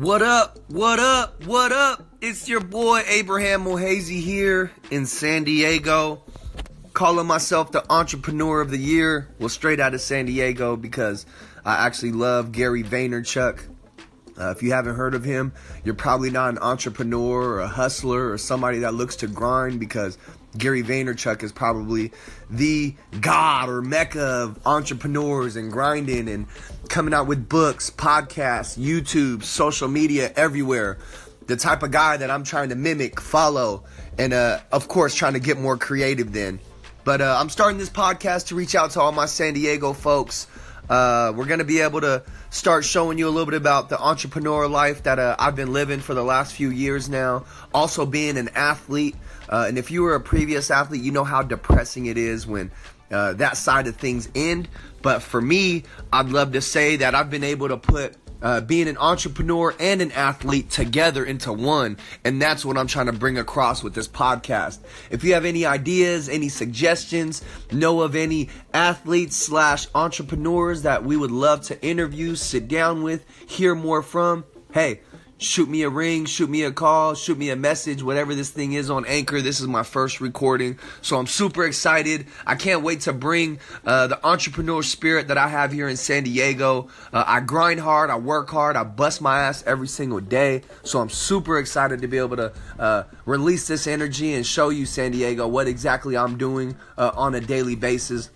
What up? What up? What up? It's your boy Abraham Mohazy here in San Diego. Calling myself the entrepreneur of the year. Well, straight out of San Diego because I actually love Gary Vaynerchuk. Uh, if you haven't heard of him, you're probably not an entrepreneur or a hustler or somebody that looks to grind because Gary Vaynerchuk is probably the god or mecca of entrepreneurs and grinding and coming out with books, podcasts, YouTube, social media, everywhere. The type of guy that I'm trying to mimic, follow, and uh, of course, trying to get more creative then. But uh, I'm starting this podcast to reach out to all my San Diego folks. Uh, we're going to be able to start showing you a little bit about the entrepreneur life that uh, I've been living for the last few years now. Also, being an athlete. Uh, and if you were a previous athlete, you know how depressing it is when uh, that side of things end. But for me, I'd love to say that I've been able to put uh, being an entrepreneur and an athlete together into one. And that's what I'm trying to bring across with this podcast. If you have any ideas, any suggestions, know of any athletes slash entrepreneurs that we would love to interview, sit down with, hear more from, hey, shoot me a ring, shoot me a call, shoot me a message, whatever this thing is on Anchor. This is my first recording, so I'm super excited. I can't wait to bring uh, the entrepreneur spirit that I have here in San Diego. Uh, I grind hard, I work hard, I bust my ass every single day, so I'm super excited to be able to uh, release this energy and show you, San Diego, what exactly I'm doing uh, on a daily basis.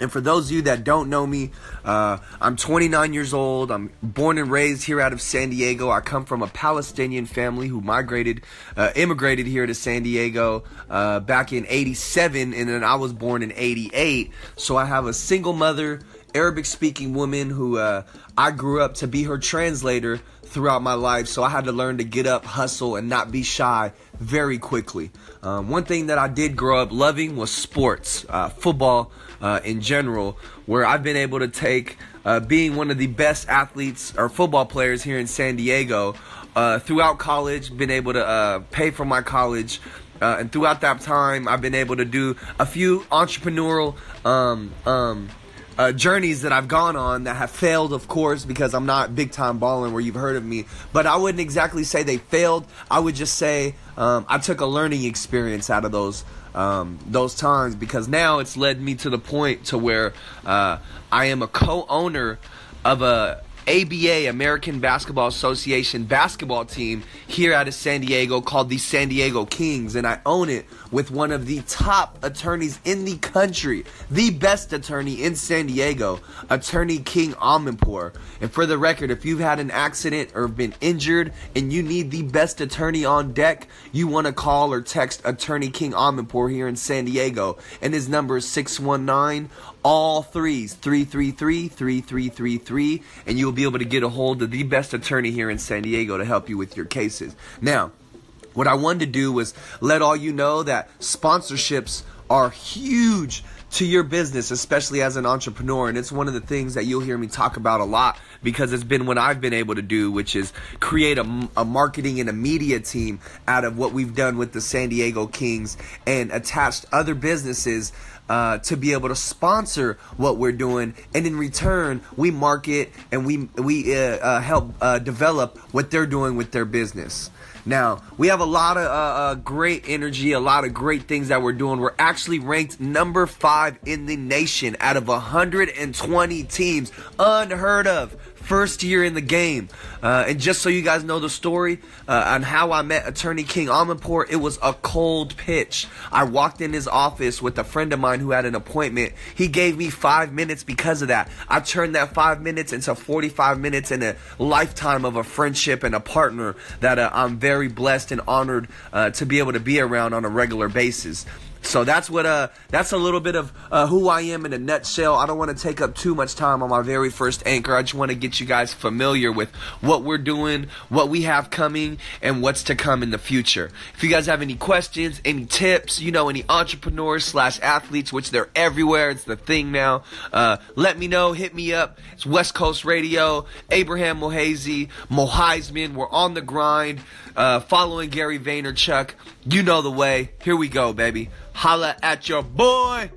And for those of you that don't know me, uh, I'm 29 years old. I'm born and raised here out of San Diego. I come from a Palestinian family who migrated, uh, immigrated here to San Diego uh, back in 87, and then I was born in 88. So I have a single mother, Arabic speaking woman who uh, I grew up to be her translator throughout my life. So I had to learn to get up, hustle, and not be shy very quickly. Um, one thing that I did grow up loving was sports, uh, football uh, in general, where I've been able to take uh, being one of the best athletes or football players here in San Diego uh, throughout college, been able to uh, pay for my college. And throughout that time, I've been able to do a few entrepreneurial um, um, uh, journeys that I've gone on that have failed, of course, because I'm not big time balling where you've heard of me. But I wouldn't exactly say they failed. I would just say um, I took a learning experience out of those um, those times because now it's led me to the point to where uh, I am a co-owner of a ABA, American Basketball Association basketball team here out of San Diego called the San Diego Kings, and I own it with one of the top attorneys in the country, the best attorney in San Diego, Attorney King Aminpour. And for the record, if you've had an accident or been injured and you need the best attorney on deck, you want to call or text Attorney King Aminpour here in San Diego, and his number is 619 all threes 333 3333 and you'll be able to get a hold of the best attorney here in San Diego to help you with your cases. Now, what I wanted to do was let all you know that sponsorships are huge to your business, especially as an entrepreneur. And it's one of the things that you'll hear me talk about a lot because it's been what I've been able to do, which is create a, a, marketing and a media team out of what we've done with the San Diego Kings and attached other businesses uh, to be able to sponsor what we're doing, and in return, we market and we we uh, uh, help uh, develop what they're doing with their business. Now, we have a lot of uh, uh, great energy, a lot of great things that we're doing. We're actually ranked number five in the nation out of 120 teams. Unheard of first year in the game. Uh, and just so you guys know the story uh, on how I met Attorney King Aminpour, it was a cold pitch. I walked in his office with a friend of mine who had an appointment. He gave me five minutes because of that. I turned that five minutes into 45 minutes and a lifetime of a friendship and a partner that uh, I'm very blessed and honored uh, to be able to be around on a regular basis. So that's what uh that's a little bit of uh, who I am in a nutshell. I don't want to take up too much time on my very first anchor. I just want to get you guys familiar with what we're doing, what we have coming, and what's to come in the future. If you guys have any questions, any tips, you know, any entrepreneurs slash athletes, which they're everywhere, it's the thing now. Uh, let me know. Hit me up. It's West Coast Radio. Abraham Mohazy, Moheisman. We're on the grind. Uh, following Gary Vaynerchuk. You know the way. Here we go, baby. Holla at your boy.